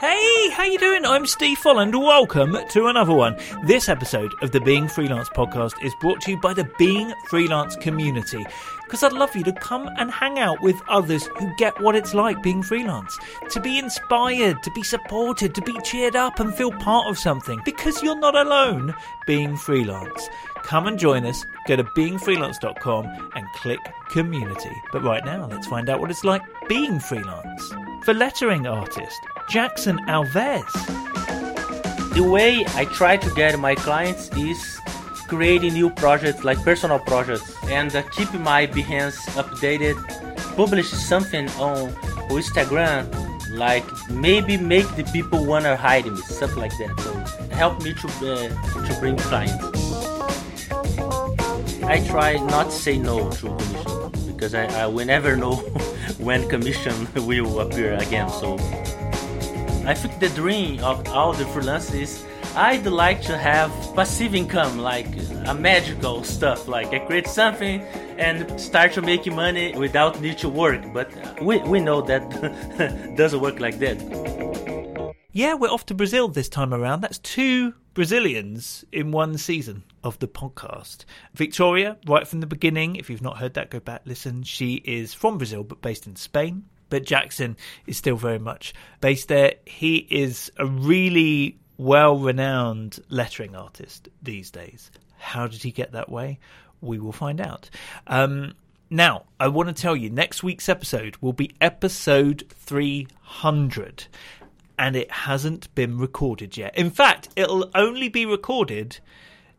Hey, how you doing? I'm Steve Folland. Welcome to another one. This episode of the Being Freelance podcast is brought to you by the Being Freelance community. Because I'd love you to come and hang out with others who get what it's like being freelance. To be inspired, to be supported, to be cheered up and feel part of something. Because you're not alone being freelance. Come and join us. Go to beingfreelance.com and click community. But right now, let's find out what it's like being freelance. For lettering artist, Jackson Alves. The way I try to get my clients is creating new projects like personal projects and uh, keep my Behance updated. Publish something on Instagram like maybe make the people wanna hire me, stuff like that. So help me to uh, to bring clients. I try not to say no to commission because I, I will never know when commission will appear again. So I think the dream of all the freelancers I'd like to have passive income, like a magical stuff, like I create something and start to make money without need to work. But we, we know that doesn't work like that. Yeah, we're off to Brazil this time around. That's two Brazilians in one season of the podcast. Victoria, right from the beginning, if you've not heard that, go back, listen. She is from Brazil but based in Spain but Jackson is still very much based there. He is a really well renowned lettering artist these days. How did he get that way? We will find out. Um, now, I want to tell you next week's episode will be episode 300 and it hasn't been recorded yet. In fact, it'll only be recorded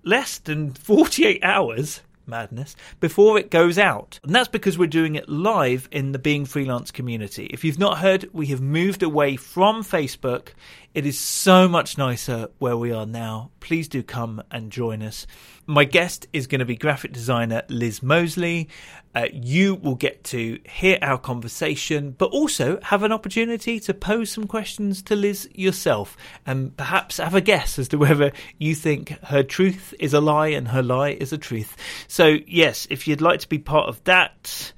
less than 48 hours madness before it goes out. And that's because we're doing it live in the Being Freelance community. If you've not heard, we have moved away from Facebook. It is so much nicer where we are now. Please do come and join us. My guest is going to be graphic designer Liz Mosley. Uh, you will get to hear our conversation, but also have an opportunity to pose some questions to Liz yourself and perhaps have a guess as to whether you think her truth is a lie and her lie is a truth. So, yes, if you'd like to be part of that,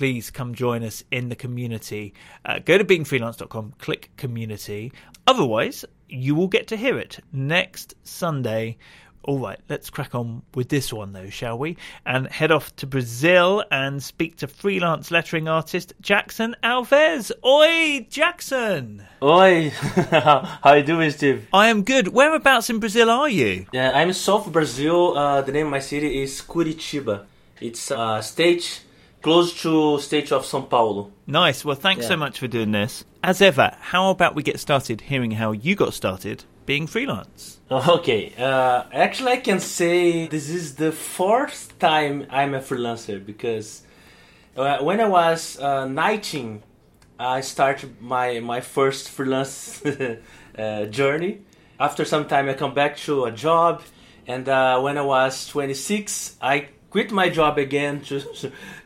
please come join us in the community. Uh, go to beingfreelance.com, click community. Otherwise, you will get to hear it next Sunday all right, let's crack on with this one, though, shall we? And head off to Brazil and speak to freelance lettering artist Jackson Alves. Oi, Jackson! Oi, how are you doing, Steve? I am good. Whereabouts in Brazil are you? Yeah, I'm in South Brazil. Uh, the name of my city is Curitiba. It's a state close to state of São Paulo. Nice. Well, thanks yeah. so much for doing this. As ever, how about we get started hearing how you got started being freelance? Okay, uh, actually, I can say this is the fourth time I'm a freelancer because uh, when I was uh, 19, I started my my first freelance uh, journey. After some time, I come back to a job, and uh, when I was 26, I quit my job again to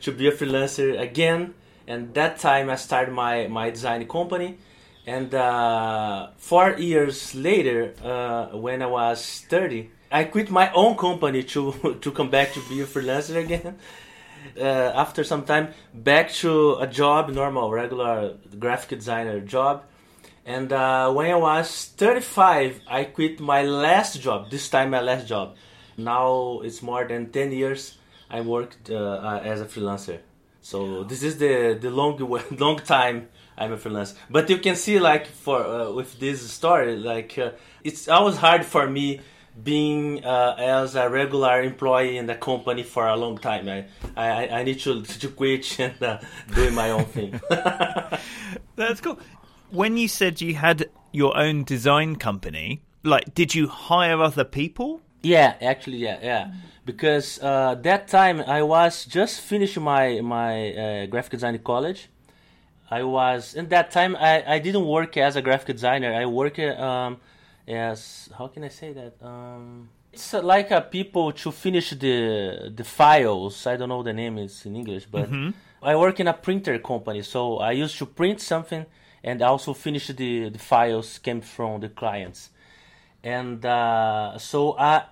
to be a freelancer again. And that time, I started my my design company and uh, four years later, uh, when I was 30, I quit my own company to, to come back to be a freelancer again. Uh, after some time, back to a job, normal, regular graphic designer job. And uh, when I was 35, I quit my last job, this time my last job. Now it's more than 10 years I worked uh, uh, as a freelancer. So this is the, the long, long time I'm a freelancer. But you can see, like, for uh, with this story, like, uh, it's always hard for me being uh, as a regular employee in the company for a long time. I I, I need to to quit and uh, do my own thing. That's cool. When you said you had your own design company, like, did you hire other people? Yeah, actually, yeah, yeah. Because uh, that time I was just finishing my my uh, graphic design college I was in that time. I, I didn't work as a graphic designer. I work um, as how can I say that? Um, it's like a people to finish the the files. I don't know the name is in English, but mm-hmm. I work in a printer company. So I used to print something and also finish the the files came from the clients. And uh, so I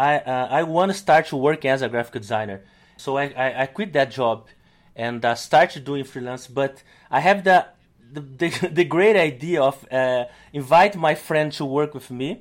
I uh, I want to start to work as a graphic designer. So I, I, I quit that job and uh, started doing freelance. But I have the the, the, the great idea of uh, invite my friend to work with me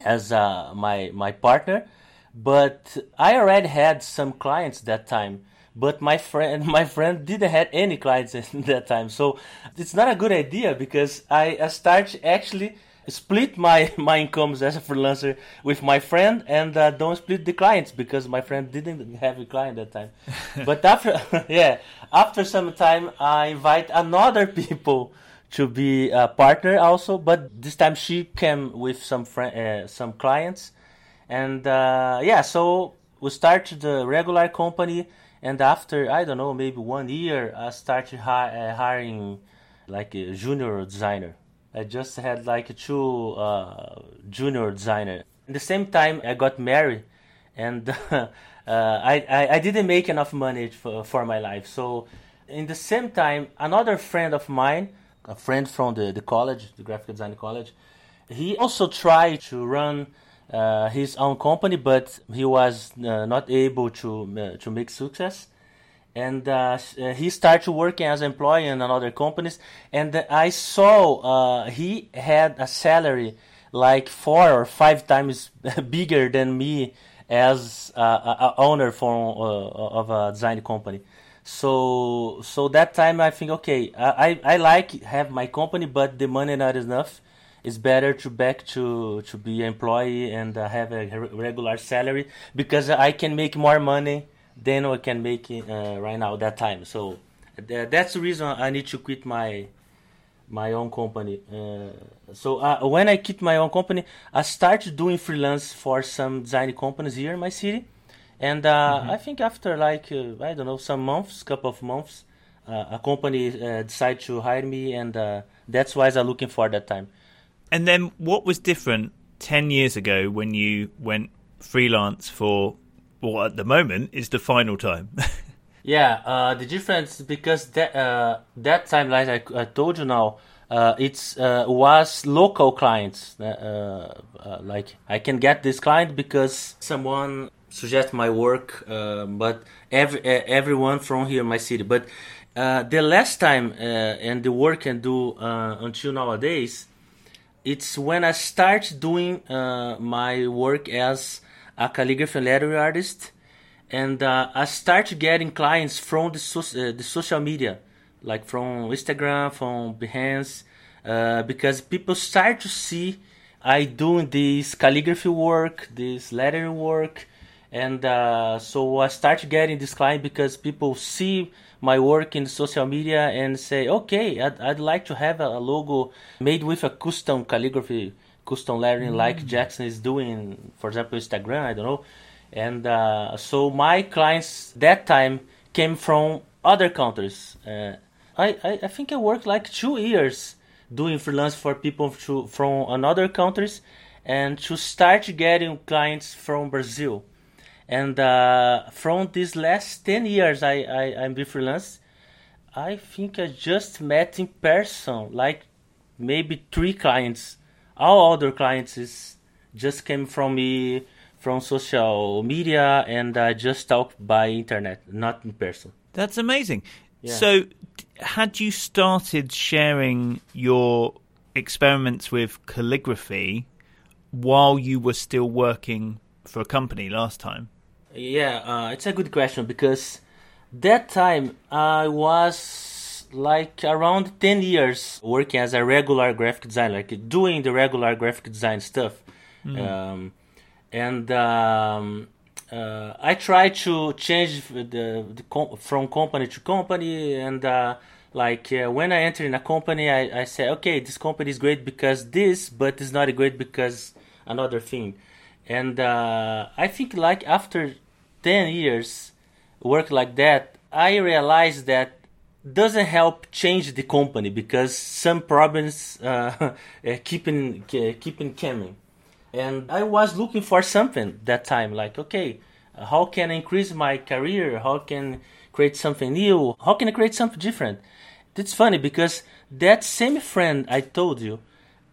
as uh, my my partner, but I already had some clients that time. But my friend my friend didn't have any clients in that time, so it's not a good idea because I, I start actually split my my incomes as a freelancer with my friend and uh, don't split the clients because my friend didn't have a client that time. But after yeah after some time i invite another people to be a partner also but this time she came with some friend uh, some clients. And uh, yeah so we started the regular company and after i don't know maybe one year i started hi- uh, hiring like a junior designer I just had like two uh, junior designer. At the same time, I got married, and uh, I, I, I didn't make enough money for for my life. So, in the same time, another friend of mine, a friend from the, the college, the graphic design college, he also tried to run uh, his own company, but he was uh, not able to uh, to make success and uh, uh, he started working as an employee in another companies. And i saw uh, he had a salary like four or five times bigger than me as a, a owner for uh, of a design company. So so that time i think okay i i like have my company but the money not enough. It's better to back to to be employee and uh, have a regular salary because i can make more money than I can make it, uh, right now that time. So th- that's the reason I need to quit my my own company. Uh, so uh, when I quit my own company, I started doing freelance for some design companies here in my city, and uh, mm-hmm. I think after like uh, I don't know some months, couple of months, uh, a company decided to hire me, and that's why I'm looking for that time. And then what was different ten years ago when you went freelance for well, at the moment, is the final time. yeah, uh, the difference because that uh, that time, like I, I told you now, uh, it's uh, was local clients. Uh, uh, like I can get this client because someone suggest my work, but every everyone from here, my city. But the last time and the work can do until nowadays, it's when I start doing my work as a calligraphy and lettering artist, and uh, I start getting clients from the, so- uh, the social media, like from Instagram, from Behance, uh, because people start to see I doing this calligraphy work, this lettering work, and uh, so I start getting this client because people see my work in social media and say, okay, I'd, I'd like to have a logo made with a custom calligraphy custom lettering mm. like Jackson is doing, for example, Instagram. I don't know. And uh, so my clients that time came from other countries. Uh, I, I, I think I worked like two years doing freelance for people to, from another countries and to start getting clients from Brazil. And uh, from these last 10 years I, I, I'm freelance, I think I just met in person like maybe three clients all other clients is just came from me from social media and I just talk by internet, not in person. That's amazing. Yeah. So, had you started sharing your experiments with calligraphy while you were still working for a company last time? Yeah, uh, it's a good question because that time I was like around 10 years working as a regular graphic designer, like doing the regular graphic design stuff. Mm. Um, and um, uh, I try to change the, the com- from company to company. And uh, like uh, when I enter in a company, I, I say, okay, this company is great because this, but it's not great because another thing. And uh, I think like after 10 years work like that, I realized that doesn't help change the company because some problems uh, keeping keeping coming. And i was looking for something that time like okay how can i increase my career? How can create something new? How can i create something different? It's funny because that same friend i told you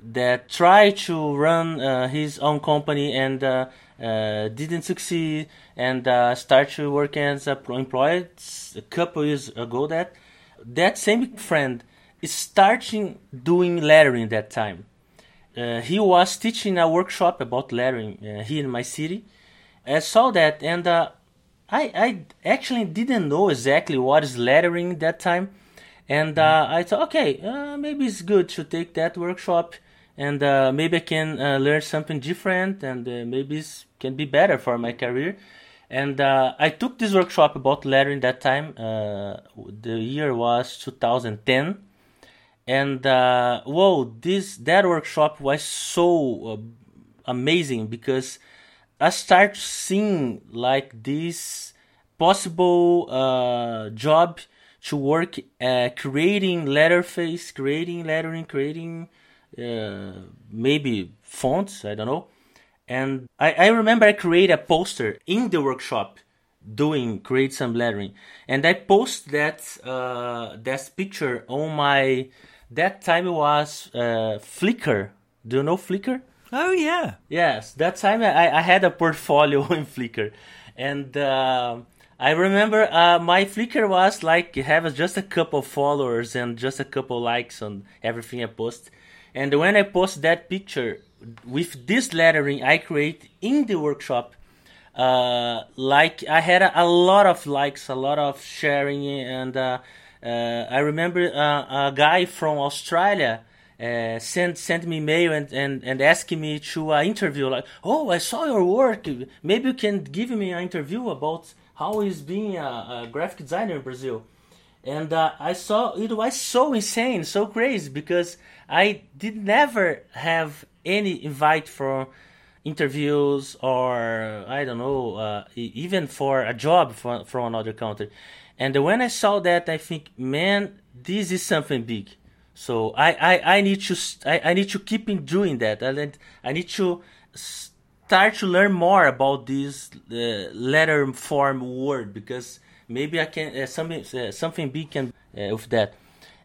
that tried to run uh, his own company and uh, uh, didn't succeed and uh, to work as a employee a couple years ago that that same friend is starting doing lettering that time. Uh, he was teaching a workshop about lettering uh, here in my city. I saw that, and uh, I I actually didn't know exactly what is lettering that time, and uh, I thought, okay, uh, maybe it's good to take that workshop, and uh, maybe I can learn something different, and maybe it can be better for my career. And I took this workshop about lettering that time. the year was 2010 and uh, whoa this that workshop was so uh, amazing because i start seeing like this possible uh, job to work uh, creating letterface creating lettering creating uh, maybe fonts i don't know and I, I remember i created a poster in the workshop doing create some lettering and i post that uh, that picture on my that time it was uh, Flickr. Do you know Flickr? Oh yeah. Yes, that time I, I had a portfolio in Flickr, and uh, I remember uh, my Flickr was like have just a couple followers and just a couple likes on everything I post. And when I post that picture with this lettering I create in the workshop, uh, like I had a, a, lot of likes, a lot of sharing, and uh, uh, I remember uh, a guy from Australia uh, sent sent me mail and, and, and asking me to uh, interview like oh I saw your work. Maybe you can give me an interview about how is being a, a graphic designer in Brazil. And uh, I saw it was so insane so crazy because I did never have any invite for interviews or I don't know uh, even for a job from, from another country and when I saw that, I think, man, this is something big. So I, I, I need to I, I need to keep in doing that. I, I need to start to learn more about this uh, letter form word because maybe I can uh, something uh, something big can uh, with that.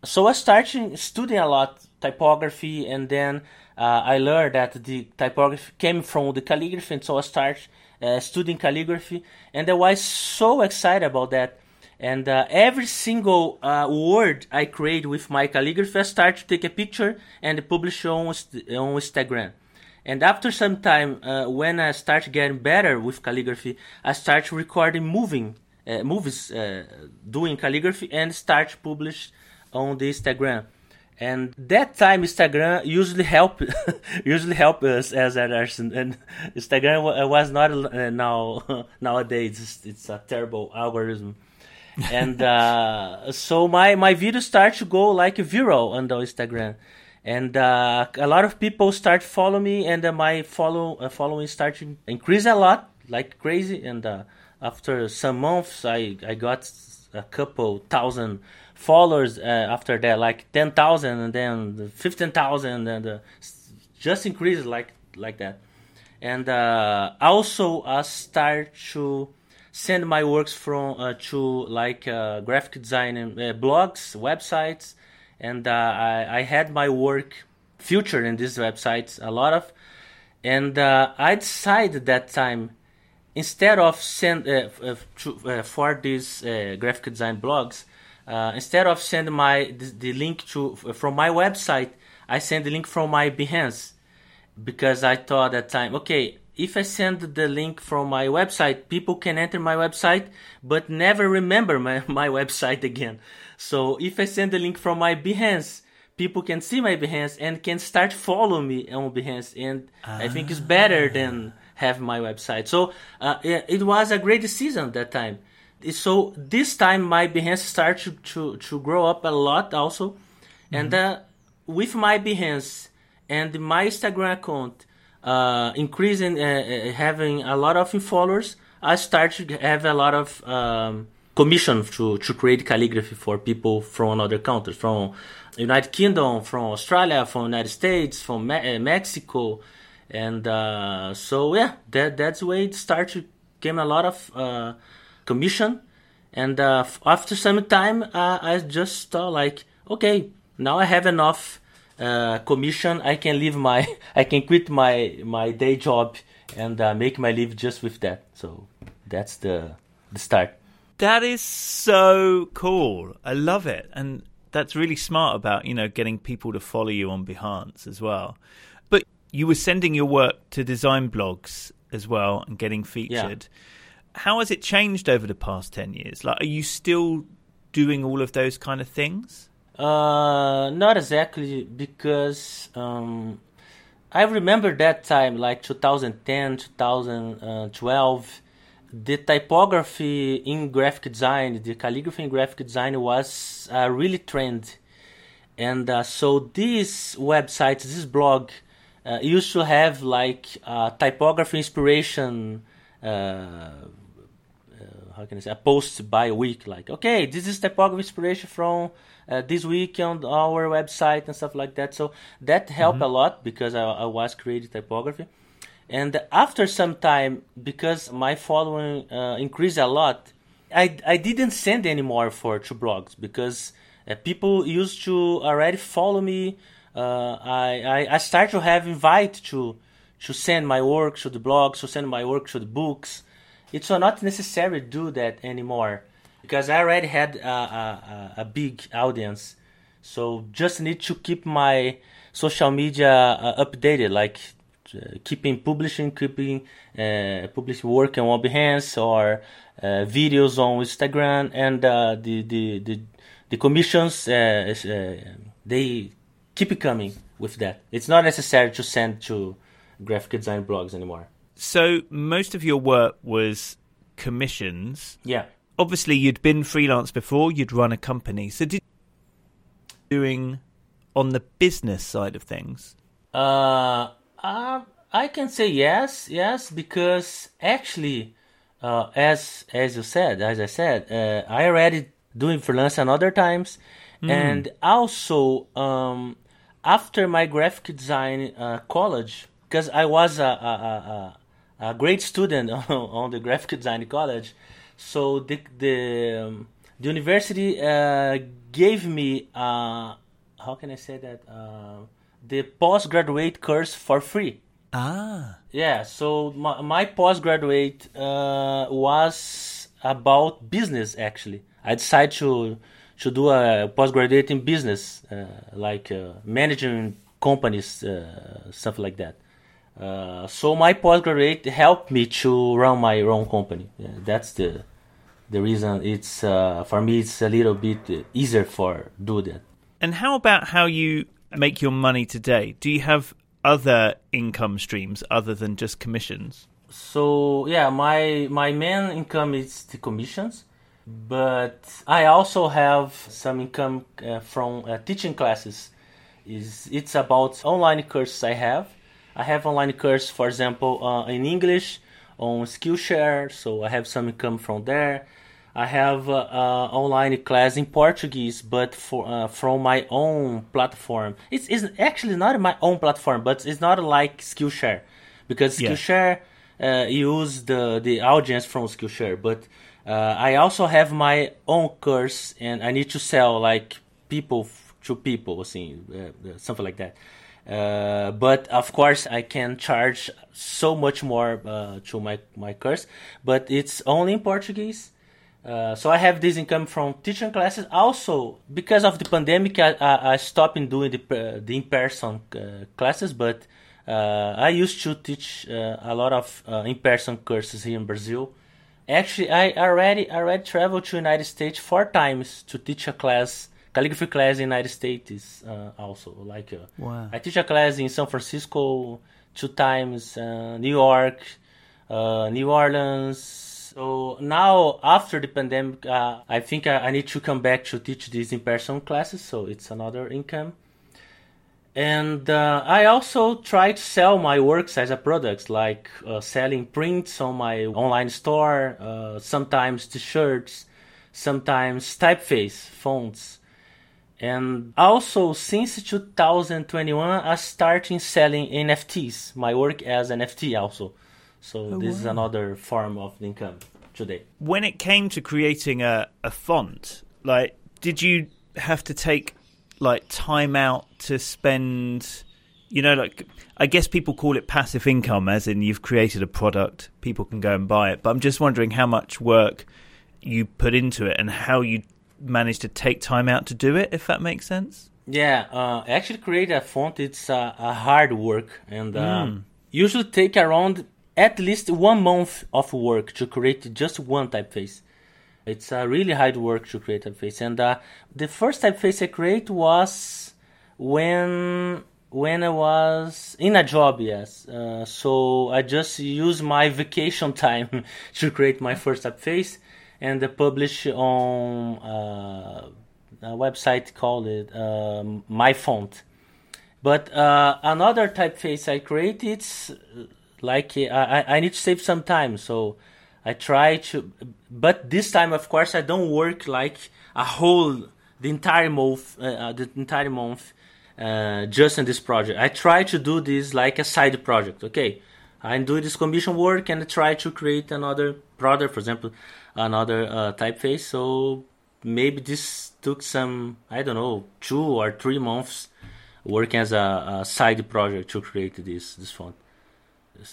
So I started studying a lot typography, and then uh, I learned that the typography came from the calligraphy, and so I started uh, studying calligraphy, and I was so excited about that and uh, every single uh, word I create with my calligraphy, I start to take a picture and publish on, on Instagram. And after some time, uh, when I start getting better with calligraphy, I start recording moving uh, movies doing calligraphy and start publish on the Instagram. And that time, Instagram usually help usually help us as artists, and Instagram was not uh, now nowadays. It's, it's a terrible algorithm and uh, so my my videos start to go like viral on the Instagram, and uh, a lot of people start follow me, and uh, my follow uh, following start to increase a lot like crazy. And uh, after some months, I I got a couple thousand followers. Uh, after that, like ten thousand, and then fifteen thousand, and just increases like like that. And also, I start to send my works from uh, to like uh, graphic design and, uh, blogs, websites, and uh, I, I, had my work featured in these websites a lot of, and uh, I decided that time instead of send uh, to, for these graphic design blogs, instead of send my the, the link to from my website, I send the link from my Behance because I thought at that time okay if I send the link from my website, people can enter my website but never remember my, my website again. So if I send the link from my Behance, people can see my Behance and can start follow me on Behance. And ah. I think it's better than have my website. So uh, it was a great decision that time. So this time my Behance started to, to, to grow up a lot also. Mm-hmm. And uh, with my Behance and my Instagram account, uh, increasing, uh, uh, having a lot of followers, I started to have a lot of um, commission to, to create calligraphy for people from other countries, from United Kingdom, from Australia, from United States, from Me- uh, Mexico, and uh, so yeah, that that's the way it started. Came a lot of uh, commission, and after some time, I just thought like, okay, now I have enough uh, commission, I can leave my, I can quit my my day job and uh, make my live just with that. So that's the the start. That is so cool. I love it. And that's really smart about you know getting people to follow you on Behance as well. But you were sending your work to design blogs as well and getting featured. Yeah. How has it changed over the past ten years? Like, are you still doing all of those kind of things? Uh, not exactly because um, I remember that time, like 2010, 2012 the typography in graphic design, the calligraphy in graphic design was uh, really trend. And uh, so this website, this blog, uh, used to have like typography inspiration. How can I say? A post by week, like okay, this is typography inspiration from uh, this week on our website and stuff like that. So that helped mm-hmm. a lot because I, I was creating typography. And after some time, because my following uh, increased a lot, I, I didn't send anymore for two blogs because uh, people used to already follow me. Uh, I, I, I started to have invite to to send my work to the blogs, to send my work to the books. It's not necessary to do that anymore because I already had a, a, a big audience. So just need to keep my social media uh, updated, like uh, keeping publishing, keeping uh, publishing work on Behance or uh, videos on Instagram, and uh, the, the the the commissions uh, they keep coming with that. It's not necessary to send to graphic design blogs anymore. So most of your work was commissions. Yeah. Obviously, you'd been freelance before. You'd run a company. So did doing on the business side of things? Uh, uh, I can say yes, yes, because actually, uh, as as you said, as I said, uh, I already doing freelance and other times, mm. and also um, after my graphic design uh, college, because I was a, a, a, a great student on the graphic design college, so the the um, the university uh, gave me uh, how can I say that the postgraduate course for free. Ah. Yeah, so my, my postgraduate uh, was about business actually. I decided to to do a postgraduate in business, uh, like uh, managing companies, uh, stuff like that. Uh, so my postgraduate helped me to run my own company. Yeah, that's the the reason. It's uh, for me. It's a little bit easier for do that. And how about how you make your money today? Do you have other income streams other than just commissions? So yeah, my my main income is the commissions, but I also have some income uh, from uh, teaching classes. Is it's about online courses I have. I have online course, for example, uh, in English on Skillshare, so I have some income from there. I have uh, uh, online class in Portuguese, but for uh, from my own platform. It's, it's actually not my own platform, but it's not like Skillshare, because Skillshare yeah. Uh, use the the audience from Skillshare. But uh, I also have my own course, and I need to sell like people to people, uh, something like that. Uh, but of course, I can charge so much more uh, to my my course, but it's only in Portuguese. Uh, so I have this income from teaching classes. Also, because of the pandemic, I, I, I stopped in doing the, uh, the in-person uh, classes, but I used to teach a lot of in-person courses here in Brazil. Actually, I already already traveled to United States four times to teach a class, calligraphy class in the United States. also, like wow. I teach a class in San Francisco two times, New York, New Orleans. So now, after the pandemic, uh, I think I, I, need to come back to teach these in-person classes. So it's another income. And uh, I also try to sell my works as a product, like uh, selling prints on my online store, uh, sometimes t-shirts, sometimes typeface fonts. And also, since 2021, I started selling NFTs, my work as an NFT also. So oh, this wow. is another form of income today. When it came to creating a, a font, like did you have to take like time out to spend you know like I guess people call it passive income as in you've created a product, people can go and buy it. But I'm just wondering how much work you put into it and how you managed to take time out to do it, if that makes sense. Yeah, uh, actually create a font it's a, a hard work and uh, mm. usually take around at least one month of work to create just one typeface. It's a really hard work to create a typeface, and uh, the first typeface I create was when when I was in a job. Yes, uh, so I just use my vacation time to create my first typeface and they publish on uh, a website called it um, My Font. But uh, another typeface I create it's like I, I need to save some time, so I try to. But this time, of course, I don't work like a whole the entire month, uh, uh, the entire month, uh, just in this project. I try to do this like a side project. Okay, I do this commission work and I try to create another product, for example, another uh, typeface. So maybe this took some, I don't know, two or three months working as a, a side project to create this this font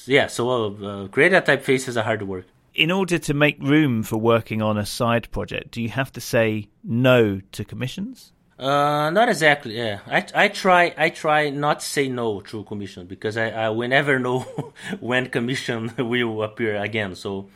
yeah, so uh, create a typeface is a hard work. In order to make room for working on a side project, do you have to say no to commissions? Uh, not exactly. Yeah, I, I try I try not to say no to commission because I, I will never know when commission will appear again. So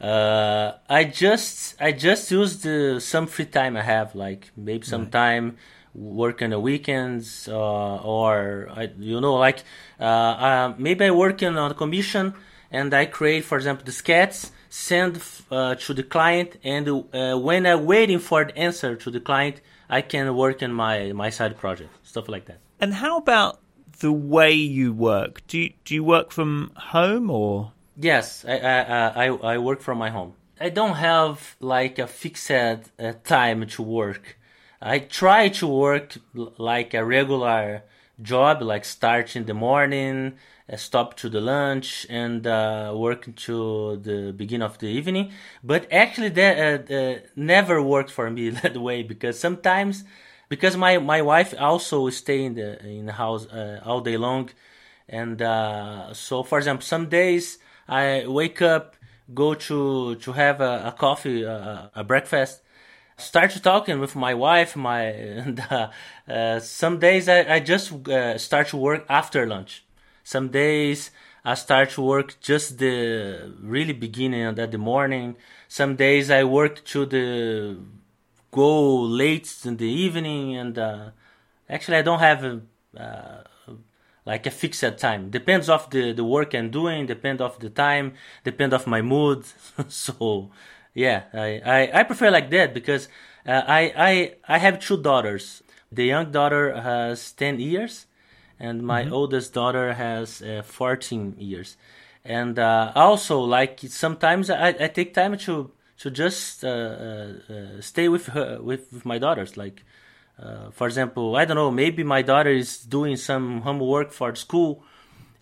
uh, I just I just use the some free time I have, like maybe some right. time work on the weekends uh, or I, you know like uh, uh, maybe I work on a commission and I create for example the sketch send uh, to the client and uh, when I'm waiting for the answer to the client I can work on my my side project stuff like that. And how about the way you work? Do you, do you work from home or yes I, I, I, I work from my home. I don't have like a fixed uh, time to work. I try to work like a regular job, like start in the morning, uh, stop to the lunch, and uh, work to the beginning of the evening. But actually, that uh, never worked for me that way because sometimes, because my, my wife also stay in the in the house uh, all day long, and uh, so for example, some days I wake up, go to to have a, a coffee, a breakfast start talking with my wife. My and, uh, uh, some days I, I just uh, start to work after lunch. Some days I start to work just the really beginning of the morning. Some days I work to the go late in the evening, and uh, actually I don't have a, uh, like a fixed time. Depends of the the work I'm doing. Depend of the time. Depend of my mood. so yeah, I, I, I prefer like that because uh, I, I I have two daughters. The young daughter has ten years, and my mm-hmm. oldest daughter has uh, fourteen years. And uh, also, like sometimes I, I take time to to just uh, uh, uh, stay with her with, with my daughters. Like, for example, I don't know, maybe my daughter is doing some homework for school,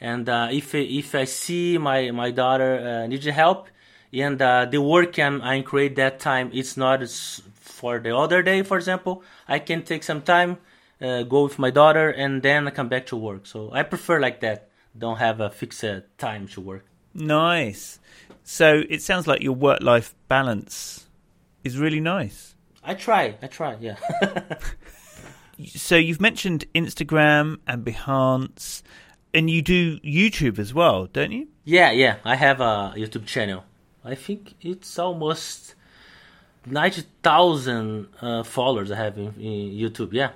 and if if I see my my daughter needs help and uh, the work can I create that time it's not for the other day for example I can take some time uh, go with my daughter and then I come back to work. So I prefer like that don't have a fixed time to work. Nice. So it sounds like your work life balance is really nice I try I try yeah so you've mentioned Instagram and Behance and you do YouTube as well, don't you? Yeah, yeah. I have a YouTube channel. I think it's almost ninety thousand uh, followers I have in, in, YouTube. Yeah,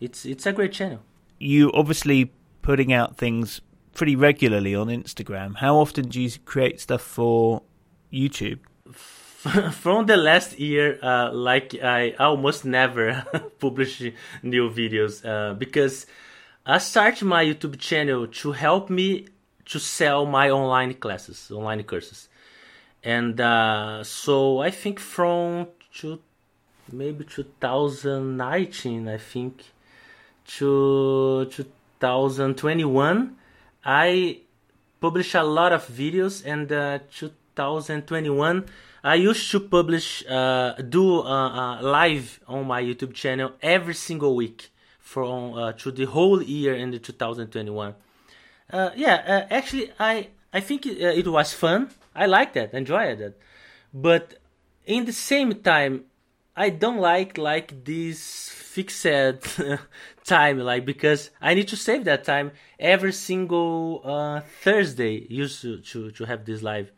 it's it's a great channel. You obviously putting out things pretty regularly on Instagram. How often do you create stuff for YouTube? From the last year, uh, like I almost never publish new videos uh, because I started my YouTube channel to help me to sell my online classes, online courses. And uh, so I think from to maybe 2019, I think to 2021, I published a lot of videos, and uh, 2021 I used to publish uh, do uh, uh, live on my YouTube channel every single week from uh, the whole year in the 2021. Uh, yeah, uh, actually, I I think it, it was fun I liked that, enjoyed that. But in the same time, I don't like like this fixed time, like because I need to save that time every single uh, Thursday. Used to, to to have this live,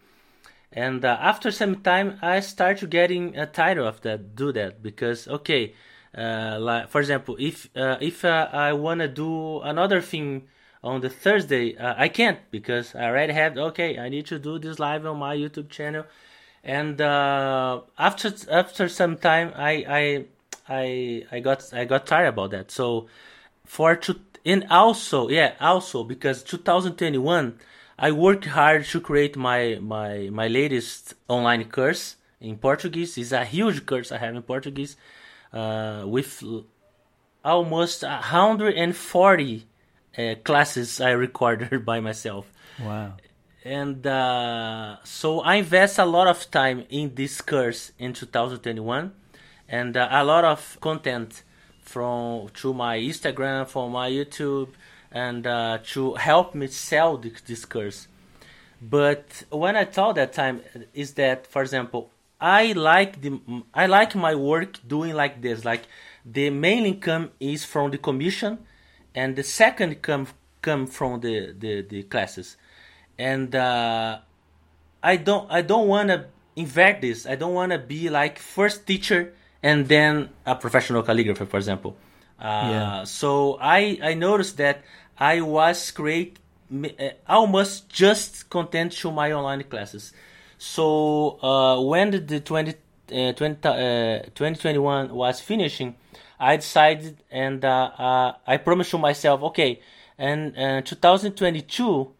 and uh, after some time, I start to getting a title of that. Do that because okay, uh, like for example, if uh, if uh, I wanna do another thing on the Thursday, uh, I can't because I already have. Okay, I need to do this live on my YouTube channel, and uh, after after some time, I I I I got I got tired about that. So for to and also yeah also because 2021 I work hard to create my my my latest online course in Portuguese. It's a huge course I have in Portuguese uh, with almost 140 uh, classes I recorded by myself. Wow. And uh, so I invest a lot of time in this course in 2021 and uh, a lot of content from to my Instagram, from my YouTube, and uh, to help me sell this, this course. But when I thought that time is that, for example, I like the I like my work doing like this. Like the main income is from the commission, and the second come come from the the, the classes, and uh, I don't I don't want to invert this. I don't want to be like first teacher and then a professional calligrapher, for example. Uh, yeah. So I I noticed that I was create uh, almost just content to my online classes. So uh, when the 20, uh, 20, uh, 2021 was finishing, I decided and uh, uh, I promised to myself, okay, and 2022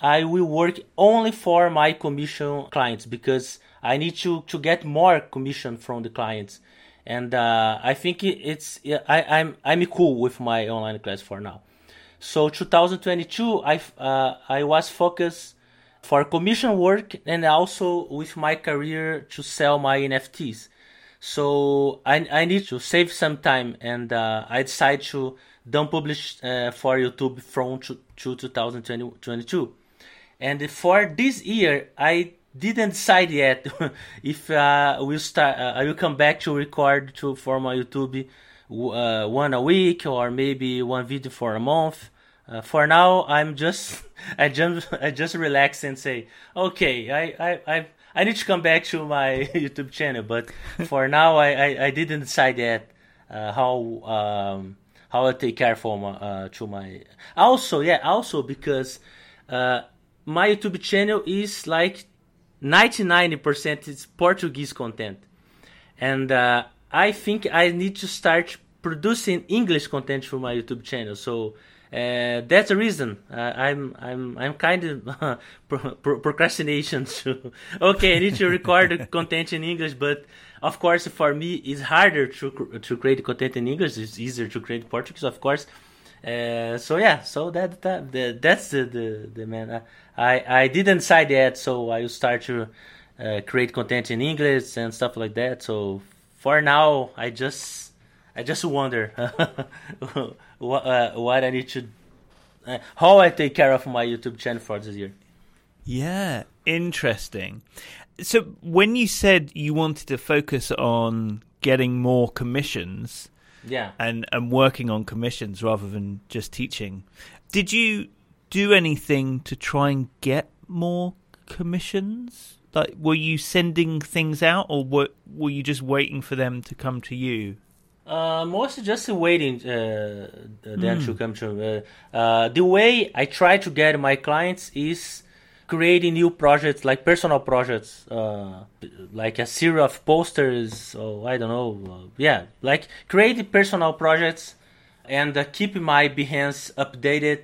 I will work only for my commission clients because I need to, to get more commission from the clients. And I think it's I, I'm I'm cool with my online class for now. So 2022, I uh, I was focused for commission work and also with my career to sell my NFTs. So I I need to save some time, and uh, I decided to don't publish uh, for YouTube from to, to 2022. And for this year, I didn't decide yet if uh, we'll start. Uh, I will come back to record to for my YouTube uh, one a week or maybe one video for a month. Uh, for now, I'm just I just I just relax and say, okay, I I I, I need to come back to my YouTube channel. But for now, I, I, I didn't decide yet uh, how um, how I take care for my uh, to my also yeah also because uh, my YouTube channel is like 99% is Portuguese content, and uh, I think I need to start producing English content for my YouTube channel. So uh, that's the reason uh, I'm I'm I'm kind of pro- pro- procrastination. Okay, I need to record content in English, but of course for me it's harder to to create content in English. It's easier to create Portuguese, of course. Uh, so yeah, so that, that the, that's the the, the man. I I didn't decide yet, so I will start to uh, create content in English and stuff like that. So for now, I just I just wonder what uh, what I need to uh, how I take care of my YouTube channel for this year. Yeah, interesting. So when you said you wanted to focus on getting more commissions, yeah, and and working on commissions rather than just teaching, did you do anything to try and get more commissions? Like, were you sending things out, or were were you just waiting for them to come to you? Uh, mostly just waiting uh, them mm. to come to. Uh, uh, the way I try to get my clients is creating new projects, like personal projects, uh, like a series of posters. Or I don't know. Uh, yeah, like creating personal projects and uh, keep my Behance updated.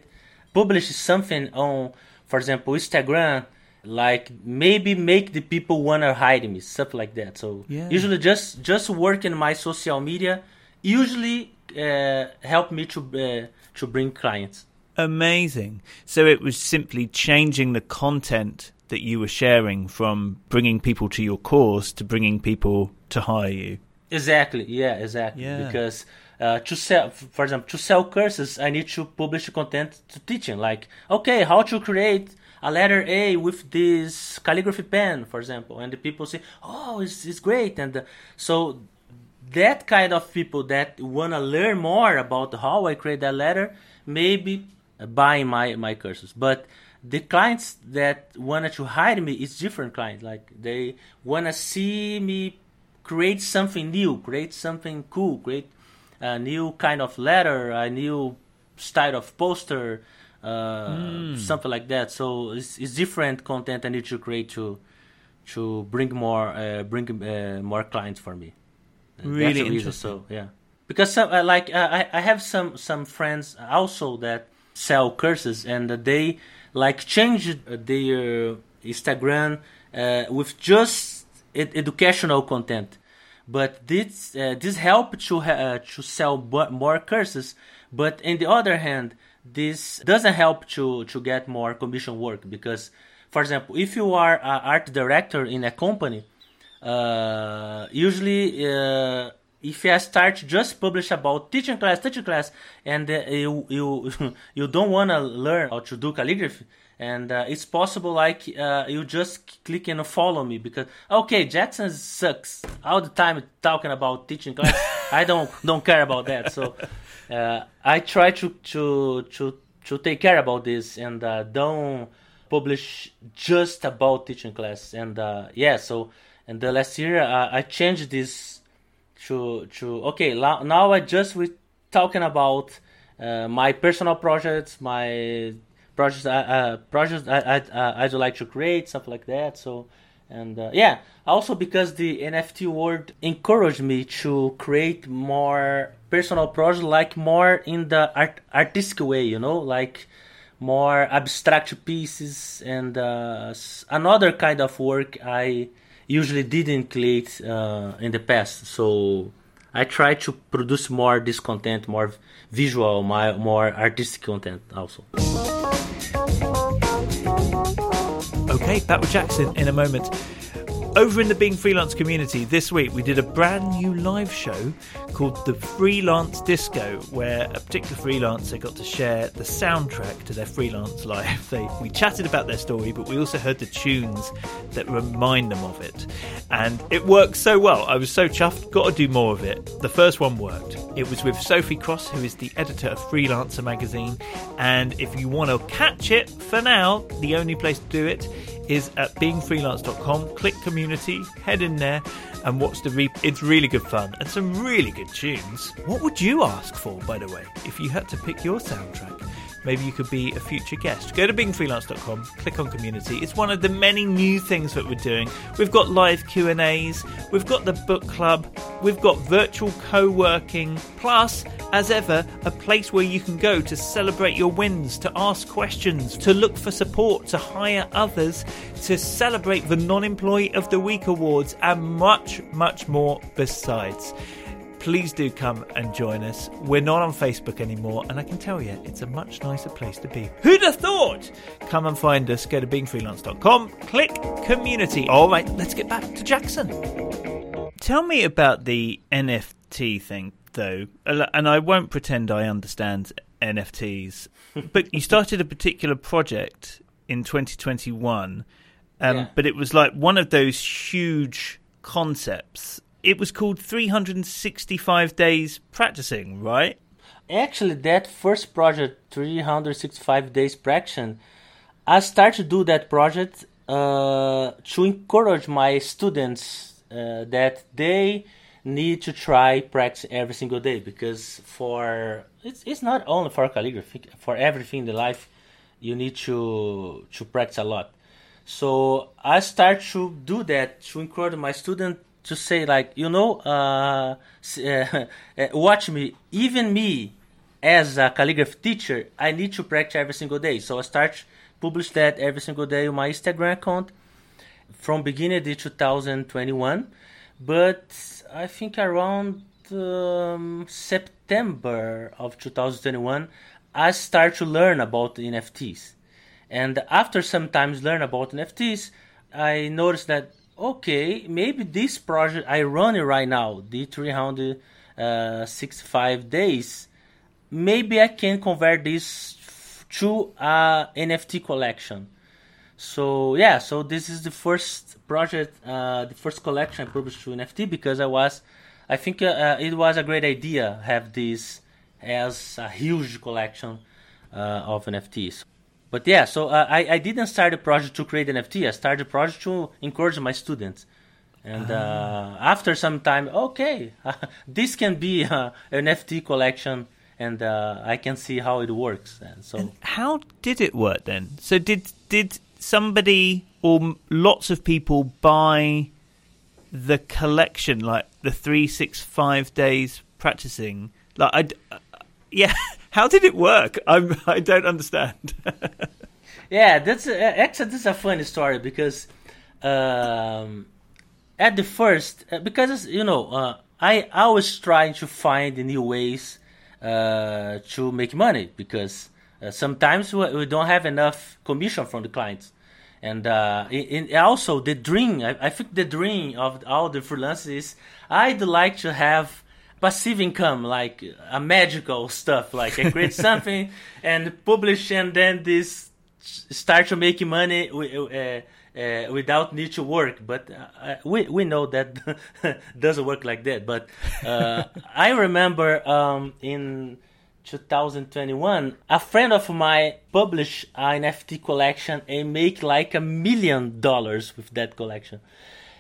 Publish something on, for example, Instagram. Like maybe make the people wanna hire me, stuff like that. So yeah. usually just just work in my social media usually uh, help me to uh, to bring clients. Amazing. So it was simply changing the content that you were sharing from bringing people to your course to bringing people to hire you. Exactly. Yeah. Exactly. Yeah. Because uh, to sell, for example, to sell courses, I need to publish content to teaching. Like, okay, how to create a letter A with this calligraphy pen, for example, and the people say, "Oh, it's, it's great," and uh, so that kind of people that wanna learn more about how I create that letter, maybe buying my my courses. But the clients that wanted to hire me is different clients. Like they wanna see me create something new, create something cool, create a new kind of letter, a new style of poster, uh, mm. something like that. So it's, it's different content I need to create to to bring more uh, bring uh, more clients for me. Really interesting. So yeah, because some, uh, like uh, I I have some some friends also that sell courses and they like change their Instagram uh, with just ed- educational content. But this uh, this help to uh, to sell more courses. But in the other hand, this doesn't help to to get more commission work because, for example, if you are an art director in a company, uh, usually uh, if you start just publish about teaching class, teaching class, and uh, you you you don't want to learn how to do calligraphy, and uh, it's possible like uh, you just click and follow me because okay jackson sucks. All the time talking about teaching class i don't don't care about that. So uh, i try to to to to take care about this and uh, don't publish just about teaching class. And uh, yeah so and the last year i changed this to to okay now i just we talking about my personal projects my projects uh, projects I I uh, I'd like to create stuff like that. So and uh, yeah, also because the NFT world encouraged me to create more personal projects, like more in the art artistic way, you know, like more abstract pieces and uh, another kind of work I usually didn't create uh, in the past. So I try to produce more this content, more visual, my, more artistic content also. Okay, back with Jackson in a moment. Over in the Being Freelance community this week, we did a brand new live show called the Freelance Disco, where a particular freelancer got to share the soundtrack to their freelance life. They, we chatted about their story, but we also heard the tunes that remind them of it. And it worked so well. I was so chuffed, got to do more of it. The first one worked. It was with Sophie Cross, who is the editor of Freelancer magazine. And if you want to catch it for now, the only place to do it is at beingfreelance.com. Click community, head in there and watch the re. It's really good fun and some really good tunes. What would you ask for, by the way, if you had to pick your soundtrack? Maybe you could be a future guest. Go to beingfreelance.com, click on community. It's one of the many new things that we're doing. We've got live Q&As, we've got the book club, we've got virtual co-working, plus as ever a place where you can go to celebrate your wins, to ask questions, to look for support, to hire others, to celebrate the non-employee of the week awards and much much more besides please do come and join us. We're not on Facebook anymore, and I can tell you, it's a much nicer place to be. Who'd have thought? Come and find us. Go to beingfreelance.com, click community. All right, let's get back to Jackson. Tell me about the NFT thing, though, and I won't pretend I understand NFTs, but you started a particular project in 2021, um, yeah. but it was like one of those huge concepts it was called 365 Days Practicing, right? Actually, that first project, 365 Days Practicing, I started to do that project uh, to encourage my students uh, that they need to try practice every single day because for it's, it's not only for calligraphy for everything in the life you need to to practice a lot so i start to do that to encourage my student to say like you know uh, uh, watch me. Even me as a calligraphy teacher i need to practice every single day. So i start publish that every single day on my instagram account from beginning of 2021 but i think around um, september of 2021 i start to learn about nfts and after sometimes learn about nfts i noticed that okay, maybe this project I run it right now, the 365 days, maybe I can convert this to a NFT collection. So yeah, so this is the first project, uh, the first collection I published to NFT because I was I think uh, uh, it was a great idea have this as a huge collection uh, of NFTs. But yeah, so uh, I, I didn't start the project to create an NFT. I started the project to encourage my students. And uh, after some time, okay, this can be uh, an NFT collection, and uh, I can see how it works. And so, And how did it work then? So did did somebody or lots of people buy the collection, like the three six five days practicing? Like, I, uh, yeah, how did it work? I'm I don't understand. yeah, that's a, actually this is a funny story because um, at the first, uh, because you know, uh, I I was trying to find new ways uh, to make money because uh, sometimes we, we don't have enough commission from the clients, and uh, in also the dream. I, I think the dream of all the freelancers is I'd like to have passive income, like a magical stuff. Like I create something and publish, and then this start to make money uh, uh, without need to work. But uh, we we know that doesn't work like that. But uh, I remember um, in 2021, a friend of mine published an NFT collection and make like a million dollars with that collection.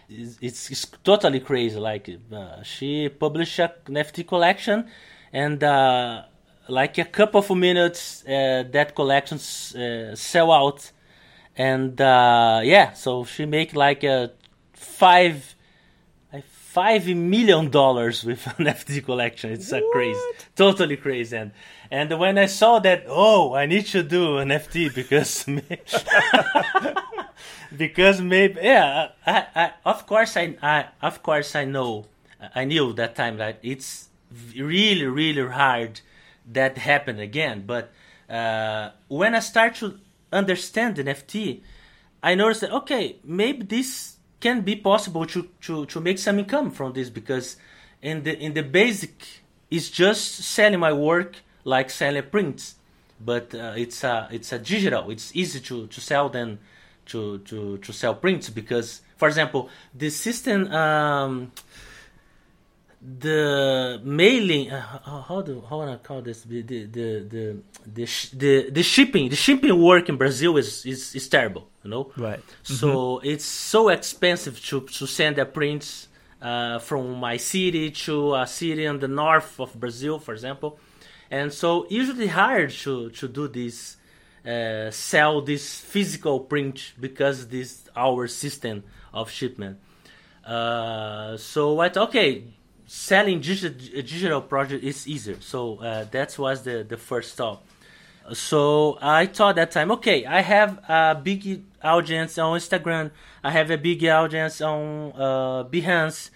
It's, it's, it's totally crazy. Like uh, she published an NFT collection, and uh, like a couple of minutes, uh, that collection uh, sell out, and uh, yeah, so she make like a five. Five million dollars with an NFT collection. It's a crazy, totally crazy. And and when I saw that, oh, I need to do an NFT because because maybe yeah I, I of course I, I of course I know I knew that time that it's really really hard that happened again. But uh, when I start to understand NFT I noticed that okay maybe this can be possible to, to, to make some income from this because in the in the basic it's just selling my work like selling prints. But uh, it's a it's a digital. It's easy to, to sell than to, to, to sell prints because, for example, the system, um, the mailing, uh, how do how wanna call this? The the the the the, sh- the, the shipping the shipping work in Brazil is is, is terrible, you know. Right. So it's so expensive to to send a print uh, from my city to a city in the north of Brazil, for example, and so usually hard to to do this uh, sell this physical print because this our system of shipment. Uh, so what? okay, selling digital, digital project is easier. So uh, that was the, the first stop. So I thought that time, okay, I have a big audience on Instagram. I have a big audience on uh, Behance.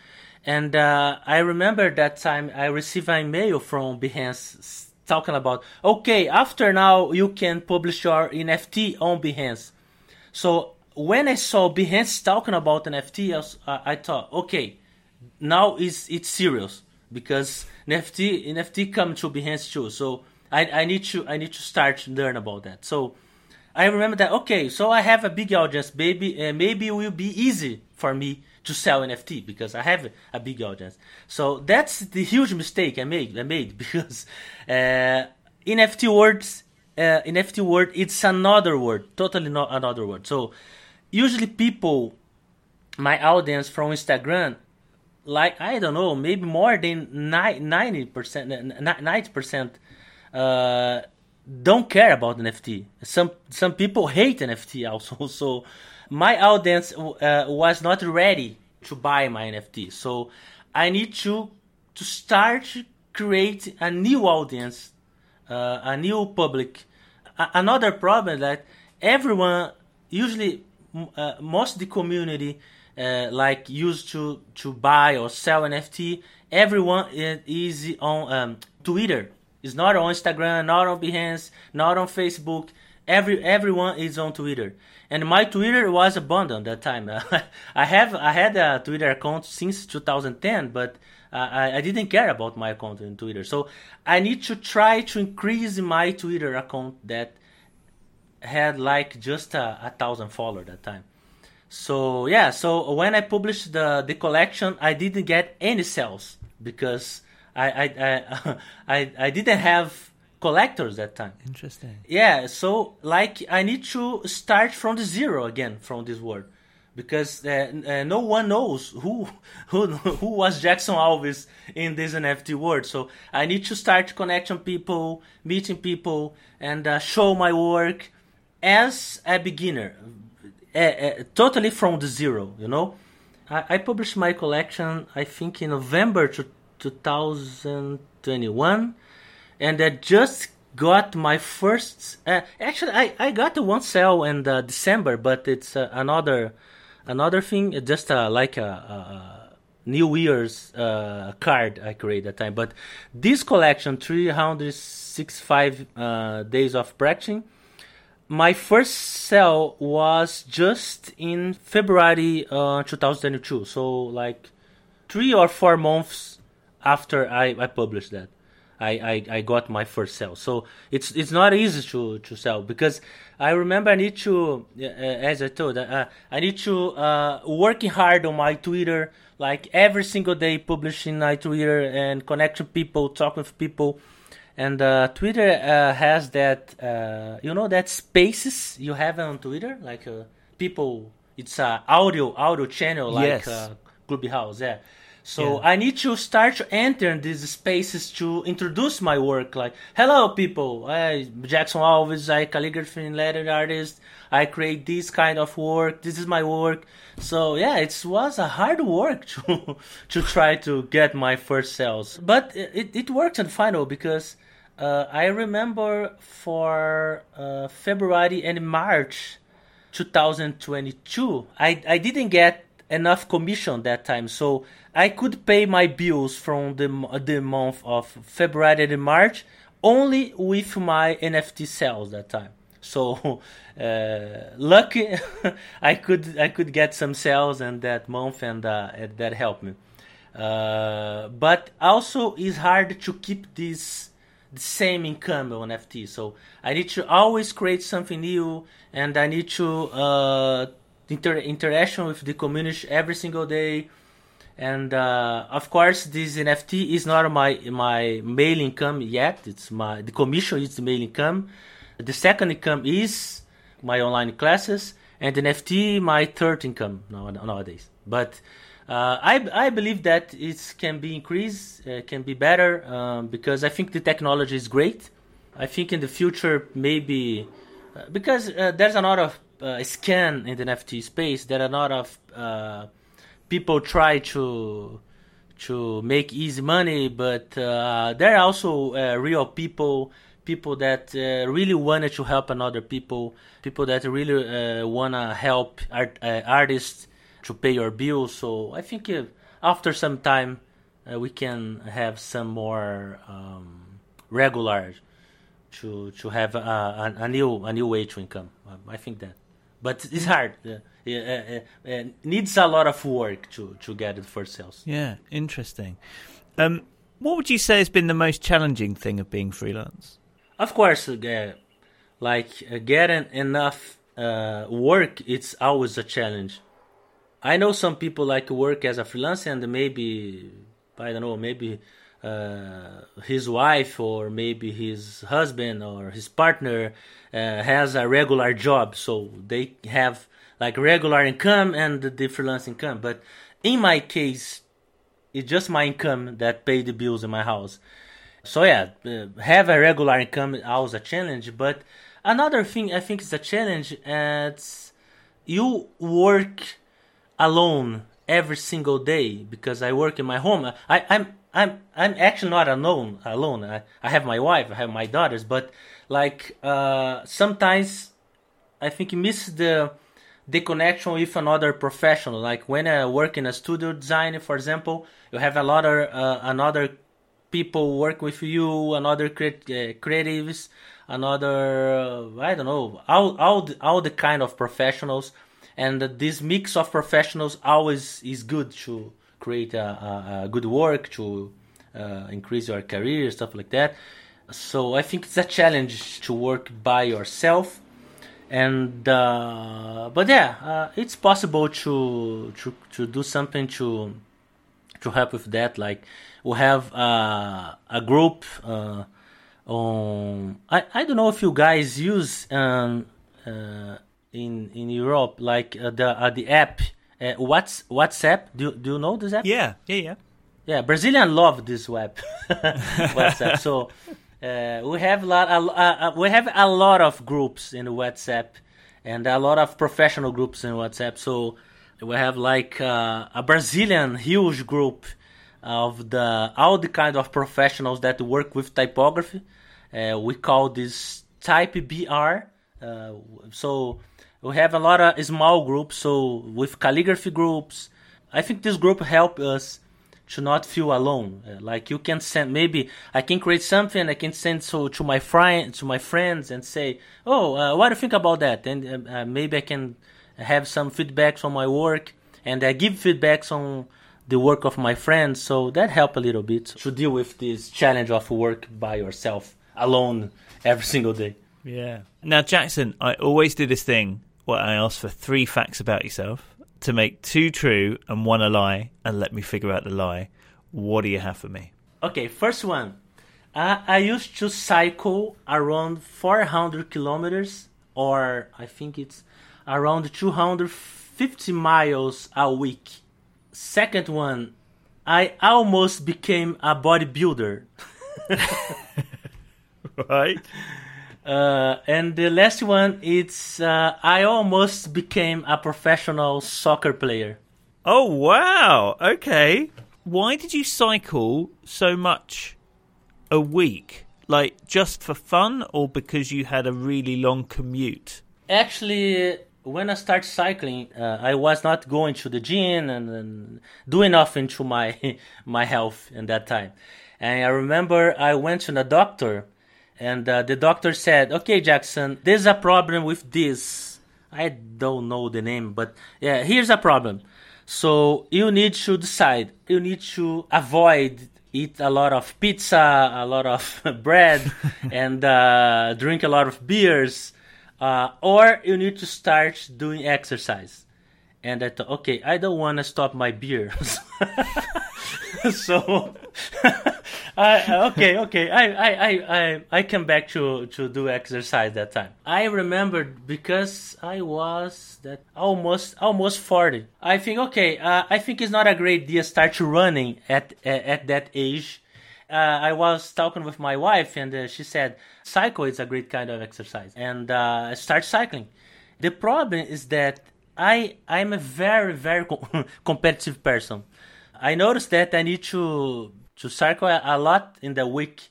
And uh, I remember that time I received an email from Behance talking about, okay, after now you can publish your NFT on Behance. So when I saw Behance talking about NFT, I, I thought, okay, now it's it's serious because NFT NFT come to Behance too. So I, I need to I need to start to learn about that. So I remember that okay, so I have a big audience. Maybe uh, maybe it will be easy for me to sell NFT because I have a big audience. So that's the huge mistake I made. I made because uh, NFT words, uh, NFT word, it's another word, totally not another word. So usually people, my audience from Instagram, like I don't know, maybe more than ninety percent, ninety percent, uh, don't care about NFT. Some some people hate NFT also. So my audience uh, was not ready to buy my NFT. So I need to to start create a new audience, uh, a new public. A- another problem that everyone usually uh, most the community uh, like used to to buy or sell NFT. Everyone is on um, Twitter. It's not on Instagram, not on Behance, not on Facebook. Every everyone is on Twitter and my Twitter was abandoned that time. I have I had a Twitter account since 2010, but uh, I, I didn't care about my account in Twitter. So I need to try to increase my Twitter account that had like just a, a thousand followers that time. So yeah, so when I published the the collection, I didn't get any sales because I I I, I, I didn't have collectors that time. Interesting. Yeah, so like I need to start from the zero again from this world because uh, uh, no one knows who who who was Jackson Alves in this NFT world. So I need to start connecting people, meeting people, and uh, show my work as a beginner, uh, uh, totally from the zero. You know, I, I published my collection I think in November to 2021, and I just got my first. Uh, actually, I I got one sale in December, but it's another another thing, just uh, like a, a, New Year's uh, card I created that time. But this collection, 365 uh, days of practicing, my first sale was just in February uh, 2022. So like three or four months after I, I published that. I, I, I got my first sale. So it's it's not easy to, to sell because I remember I need to, uh, as I told, uh, I need to uh, working hard on my Twitter, like every single day publishing my Twitter and connect connecting people, talk with people. And uh, Twitter uh, has that, uh, you know, that spaces you have on Twitter, like people. It's a audio audio channel like yes. Clubhouse, yeah. So yeah. I need to start to enter these spaces to introduce my work. Like, hello, people. I Jackson Alves. I calligraphy and letter artist. I create this kind of work. This is my work. So yeah, it was a hard work to to try to get my first sales, but it it worked in final because uh, I remember for uh, February and March 2022, I I didn't get enough commission that time, so I could pay my bills from the the month of February and March only with my NFT sales that time. So uh, lucky I could I could get some sales in that month and uh, that helped me. Uh, but also it's hard to keep this the same income on NFT. So I need to always create something new, and I need to uh, inter- interaction with the community every single day. And uh, of course this nft is not my my main income yet. It's my the commission is the main income. The second income is my online classes. And nft my third income nowadays. But uh, I, I believe that it can be increased uh, can be better um, because i think the technology is great. I think in the future maybe uh, because uh, there's a lot of uh, scan in the nft space there are a lot of people try to to make easy money, but uh, there are also uh, real people, people that uh, really wanted to help another people, people that really uh, wanna help art, uh, artists to pay your bills. So I think after some time uh, we can have some more um, regular to to have a, a, a, new a new way to income. I think that, but it's hard it, it, needs a lot of work to to get it for sales. Yeah, interesting. Um, what would you say has been the most challenging thing of being freelance? Of course, uh, like uh, getting enough uh, work, it's always a challenge. I know some people like work as a freelancer and maybe I don't know, maybe uh, his wife or maybe his husband or his partner uh, has a regular job, so they have like regular income and the freelance income. But in my case, it's just my income that pay the bills in my house. So yeah, uh, have a regular income is always a challenge. But another thing I think is a challenge. It's you work alone every single day because I work in my home. I, I'm I'm I'm actually not alone. Alone. I, I have my wife. I have my daughters. But like uh, sometimes I think you miss the the connection with another professional. Like when I work in a studio design, for example, you have a lot of uh, another people work with you, another cre- uh, creatives, another uh, I don't know, all all the, all the kind of professionals, and this mix of professionals always is good to create a, a, good work to uh, increase your career, stuff like that. So I think it's a challenge to work by yourself and uh, but yeah, uh, it's possible to to to do something to to help with that. Like we have uh, a group uh, on. I, I don't know if you guys use um, uh, in in Europe like the the app. Uh, what's WhatsApp? Do do you know this app? Yeah, yeah, yeah. Yeah, Brazilian love this web WhatsApp. So uh, we have a lot. Uh, we have a lot of groups in WhatsApp, and a lot of professional groups in WhatsApp. So we have like uh, a Brazilian huge group of the all the kind of professionals that work with typography. Uh, we call this Type BR. Uh, so we have a lot of small groups. So with calligraphy groups, I think this group help us to not feel alone. Uh, like you can send maybe I can create something I can send so to my friend to my friends and say, oh, uh, what do you think about that? And uh, maybe I can have some feedbacks on my work and I give feedbacks on the work of my friends. So that help a little bit to deal with this challenge of work by yourself alone every single day. Yeah. Now, Jackson, I always do this thing where I ask for three facts about yourself to make two true and one a lie and let me figure out the lie. What do you have for me? Okay, first one. Uh, I used to cycle around 400 kilometers, or I think it's around 250 miles a week. Second one, I almost became a bodybuilder. right. Uh, and the last one, it's uh, I almost became a professional soccer player. Oh wow! Okay, why did you cycle so much a week? Like just for fun, or because you had a really long commute? Actually, when I started cycling, uh, I was not going to the gym and, and doing nothing to my my health in that time. And I remember I went to the doctor and uh, the doctor said, "Okay, Jackson, there's a problem with this. I don't know the name, but yeah, here's a problem. So you need to decide. You need to avoid eat a lot of pizza, a lot of bread, and uh, drink a lot of beers, uh, or you need to start doing exercise." And I thought, okay, I don't want to stop my beer. so I, okay, okay. I, I, I, I came back to, to do exercise that time. I remembered because I was that almost almost forty. I think okay. Uh, I think it's not a great idea start running at at, at that age. Uh, I was talking with my wife and uh, she said cycle is a great kind of exercise and uh, start cycling. The problem is that I I'm a very very competitive person. I noticed that I need to to cycle a lot in the week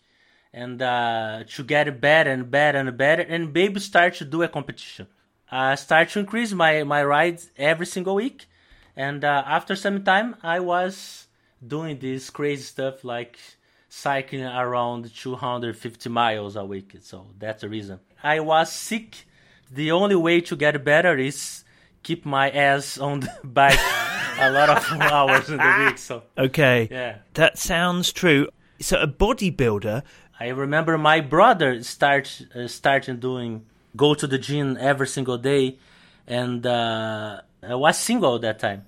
and uh, to get better and better and better and maybe start to do a competition. I start to increase my, my rides every single week and uh, after some time I was doing this crazy stuff like cycling around 250 miles a week. So that's the reason. I was sick. The only way to get better is keep my ass on the bike a lot of hours in the week. So okay, yeah, that sounds true. So a bodybuilder. I remember my brother start uh, starting doing go to the gym every single day, and uh, I was single at that time.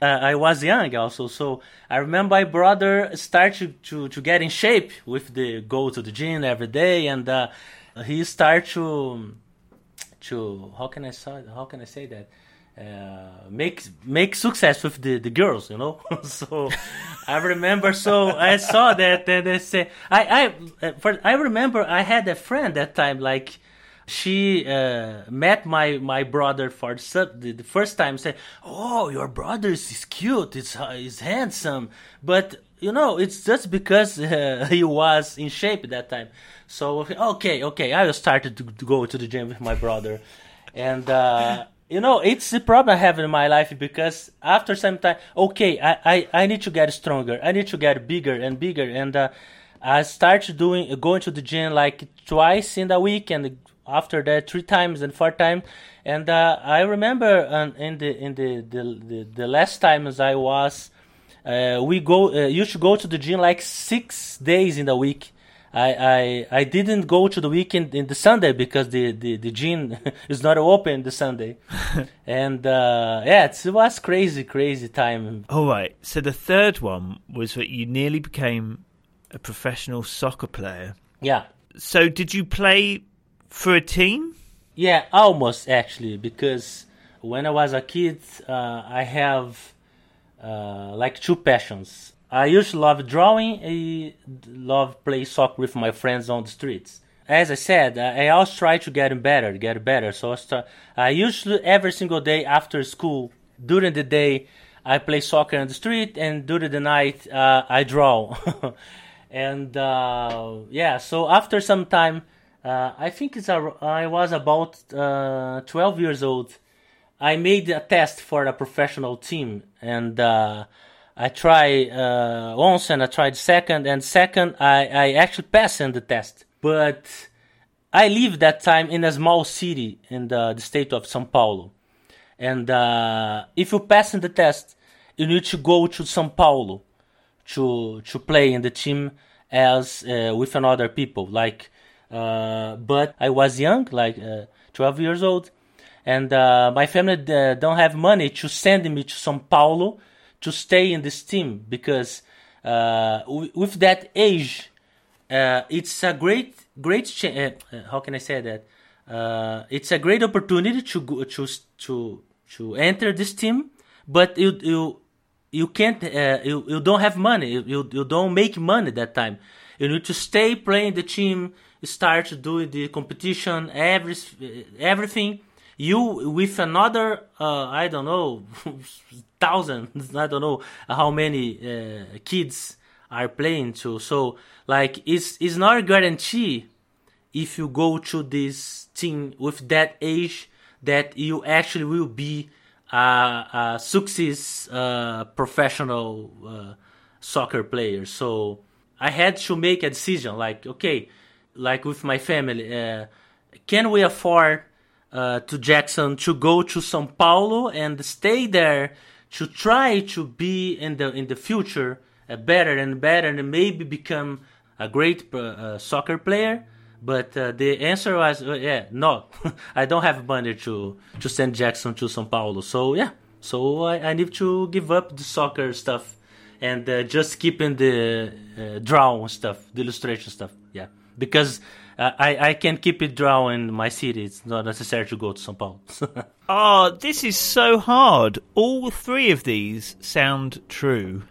Uh, I was young also, so I remember my brother started to, to get in shape with the go to the gym every day, and uh, he started to to how can I say how can I say that uh, make make success with the, the girls, you know. so I remember. So I saw that, and they say I I for, I remember I had a friend that time like she uh, met my my brother for the, the first time. Said, "Oh, your brother is cute. It's uh, he's handsome." But you know, it's just because uh, he was in shape at that time. So okay, okay, I started to, to go to the gym with my brother, and. You know it's the problem i have in my life because after some time okay i i, I need to get stronger. I need to get bigger and bigger. And uh, i start doing going to the gym like twice in the week and after that three times and four times. And uh, i remember um, in the in the the, the, the last times i was uh, we go uh, used to go to the gym like six days in the week I, I I didn't go to the weekend in the Sunday because the the, the gym is not open the Sunday, and uh, yeah, it was crazy crazy time. All right. So the third one was that you nearly became a professional soccer player. Yeah. So did you play for a team? Yeah, almost actually, because when I was a kid, uh, I have uh, like two passions. I used to love drawing. I love play soccer with my friends on the streets. As I said, I always try to get better, get better. So I, start, I usually every single day after school, during the day, I play soccer on the street, and during the night, uh, I draw. and uh, yeah, so after some time, uh, I think it's a, I was about uh, 12 years old. I made a test for a professional team, and uh, I tried uh, once and I tried second, and second I, I actually passed in the test. But I lived that time in a small city in the, the state of São Paulo, and uh, if you pass in the test, you need to go to São Paulo to to play in the team as uh, with another people. Like, uh, but I was young, like uh, 12 years old, and uh, my family don't have money to send me to São Paulo to stay in this team because uh, with that age, uh, it's a great, great. Cha- uh, how can I say that? Uh, it's a great opportunity to go, to to to enter this team, but you you you can't uh, you you don't have money. You you don't make money that time. You need to stay playing the team, start doing the competition, every everything you with another uh, I don't know thousands I don't know how many uh, kids are playing to. So like it's it's not a guarantee if you go to this team with that age that you actually will be a, a success uh, professional uh, soccer player. So I had to make a decision like okay like with my family uh, can we afford uh, to Jackson to go to São Paulo and stay there to try to be in the in the future uh, better and better and maybe become a great uh, soccer player. But uh, the answer was uh, yeah no, I don't have money to to send Jackson to São Paulo. So yeah, so I, I need to give up the soccer stuff and uh, just keep in the drawing stuff, the illustration stuff. Yeah, because uh, I, I can keep it drawing in my city. It's not necessary to go to São Paulo. oh, this is so hard. All three of these sound true.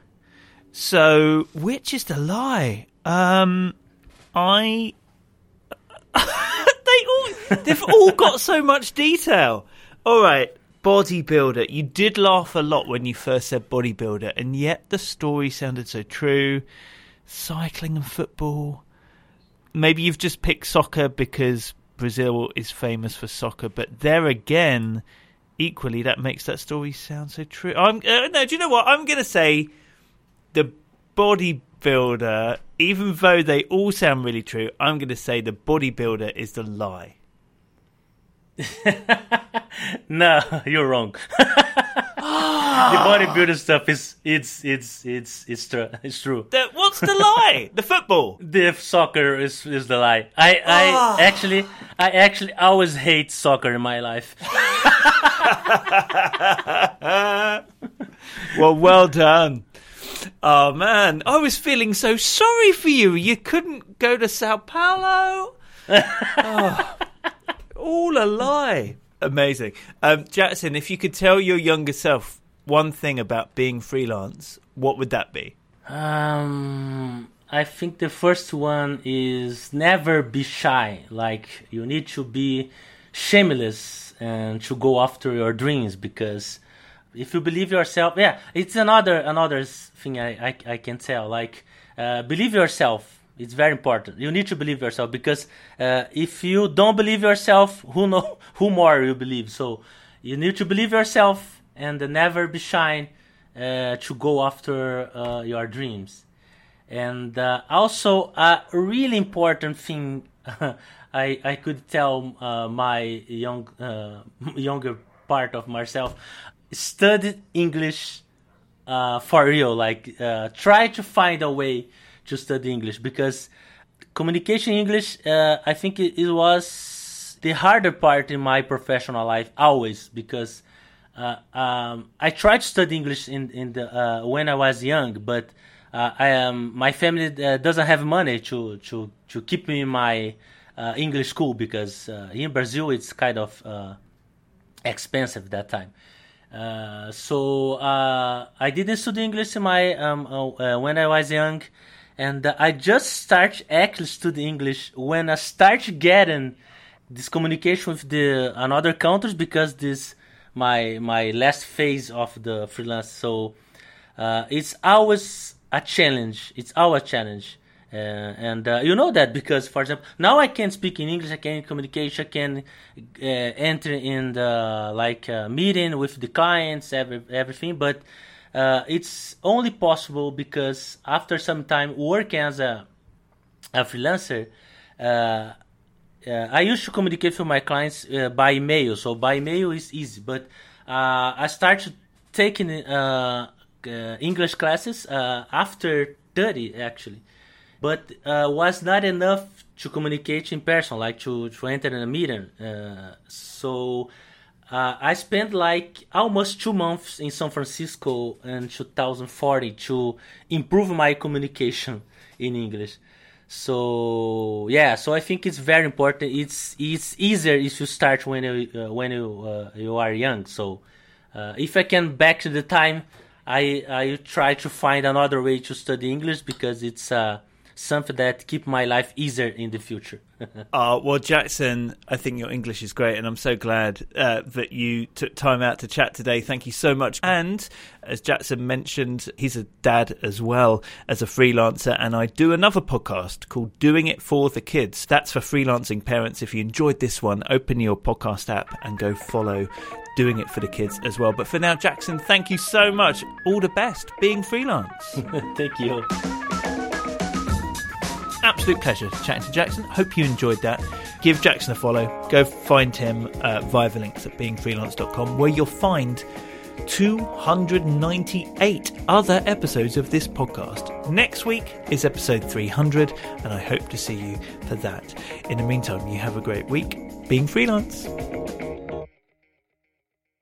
So, which is the lie? Um, I. they all. They've all got so much detail. All right, bodybuilder. You did laugh a lot when you first said bodybuilder, and yet the story sounded so true. Cycling and football maybe you've just picked soccer because Brazil is famous for soccer, but there again, equally, that makes that story sound so true. I'm uh, no, do you know what? I'm going to say the bodybuilder, even though they all sound really true. I'm going to say the bodybuilder is the lie. no, you're wrong. the bodybuilder stuff is it's it's it's it's true. It's true. The, what's the lie? the football. The soccer is is the lie. I I ah. actually I actually always hate soccer in my life. well, well done. Oh man, I was feeling so sorry for you. You couldn't go to Sao Paulo. oh all a lie. Amazing. Um, Jackson, if you could tell your younger self one thing about being freelance, what would that be? Um, I think the first one is never be shy. Like, you need to be shameless and to go after your dreams because if you believe yourself, yeah, it's another another thing I, I, I can tell. Like, uh, believe yourself it's very important. You need to believe yourself because uh, if you don't believe yourself, who know who more you believe. So you need to believe yourself and never be shy uh, to go after uh, your dreams. And uh, also a really important thing I I could tell uh, my young uh, younger part of myself: study English for real. Like try to find a way to study English because communication English, uh, I think it, it, was the harder part in my professional life always because uh, um, I tried to study English in in the uh, when I was young, but uh, I am my family uh, doesn't have money to to to keep me in my uh, English school because in Brazil it's kind of expensive that time. so I didn't study English in my um, when I was young and uh, I just start actually studying English when I start getting this communication with the another countries because this my my last phase of the freelance. So uh, it's always a challenge. It's our challenge. Uh, and uh, you know that because, for example, now I can speak in English, I can communication, I can uh, enter in the like uh, meeting with the clients, every, everything. But uh, it's only possible because after some time working as a, a freelancer, uh, uh, I used to communicate with my clients uh, by email. So by email is easy, but uh, I started taking English classes after 30 actually, but was not enough to communicate in person, like to, to enter in a meeting. so uh, I spent like almost two months in San Francisco in 2040 to improve my communication in English. So yeah, so I think it's very important. It's it's easier if you start when you uh, when you uh, you are young. So uh, if I can back to the time, I I try to find another way to study English because it's uh, something that keep my life easier in the future. uh, well, Jackson, I think your English is great, and I'm so glad uh, that you took time out to chat today. Thank you so much. And as Jackson mentioned, he's a dad as well as a freelancer, and I do another podcast called Doing It for the Kids. That's for freelancing parents. If you enjoyed this one, open your podcast app and go follow doing it for the kids as well. But for now, Jackson, thank you so much. All the best being freelance. thank you absolute pleasure chatting to Jackson. Hope you enjoyed that. Give Jackson a follow. Go find him uh, via the links at beingfreelance.com, where you'll find 298 other episodes of this podcast. Next week is episode 300, and I hope to see you for that. In the meantime, you have a great week being freelance.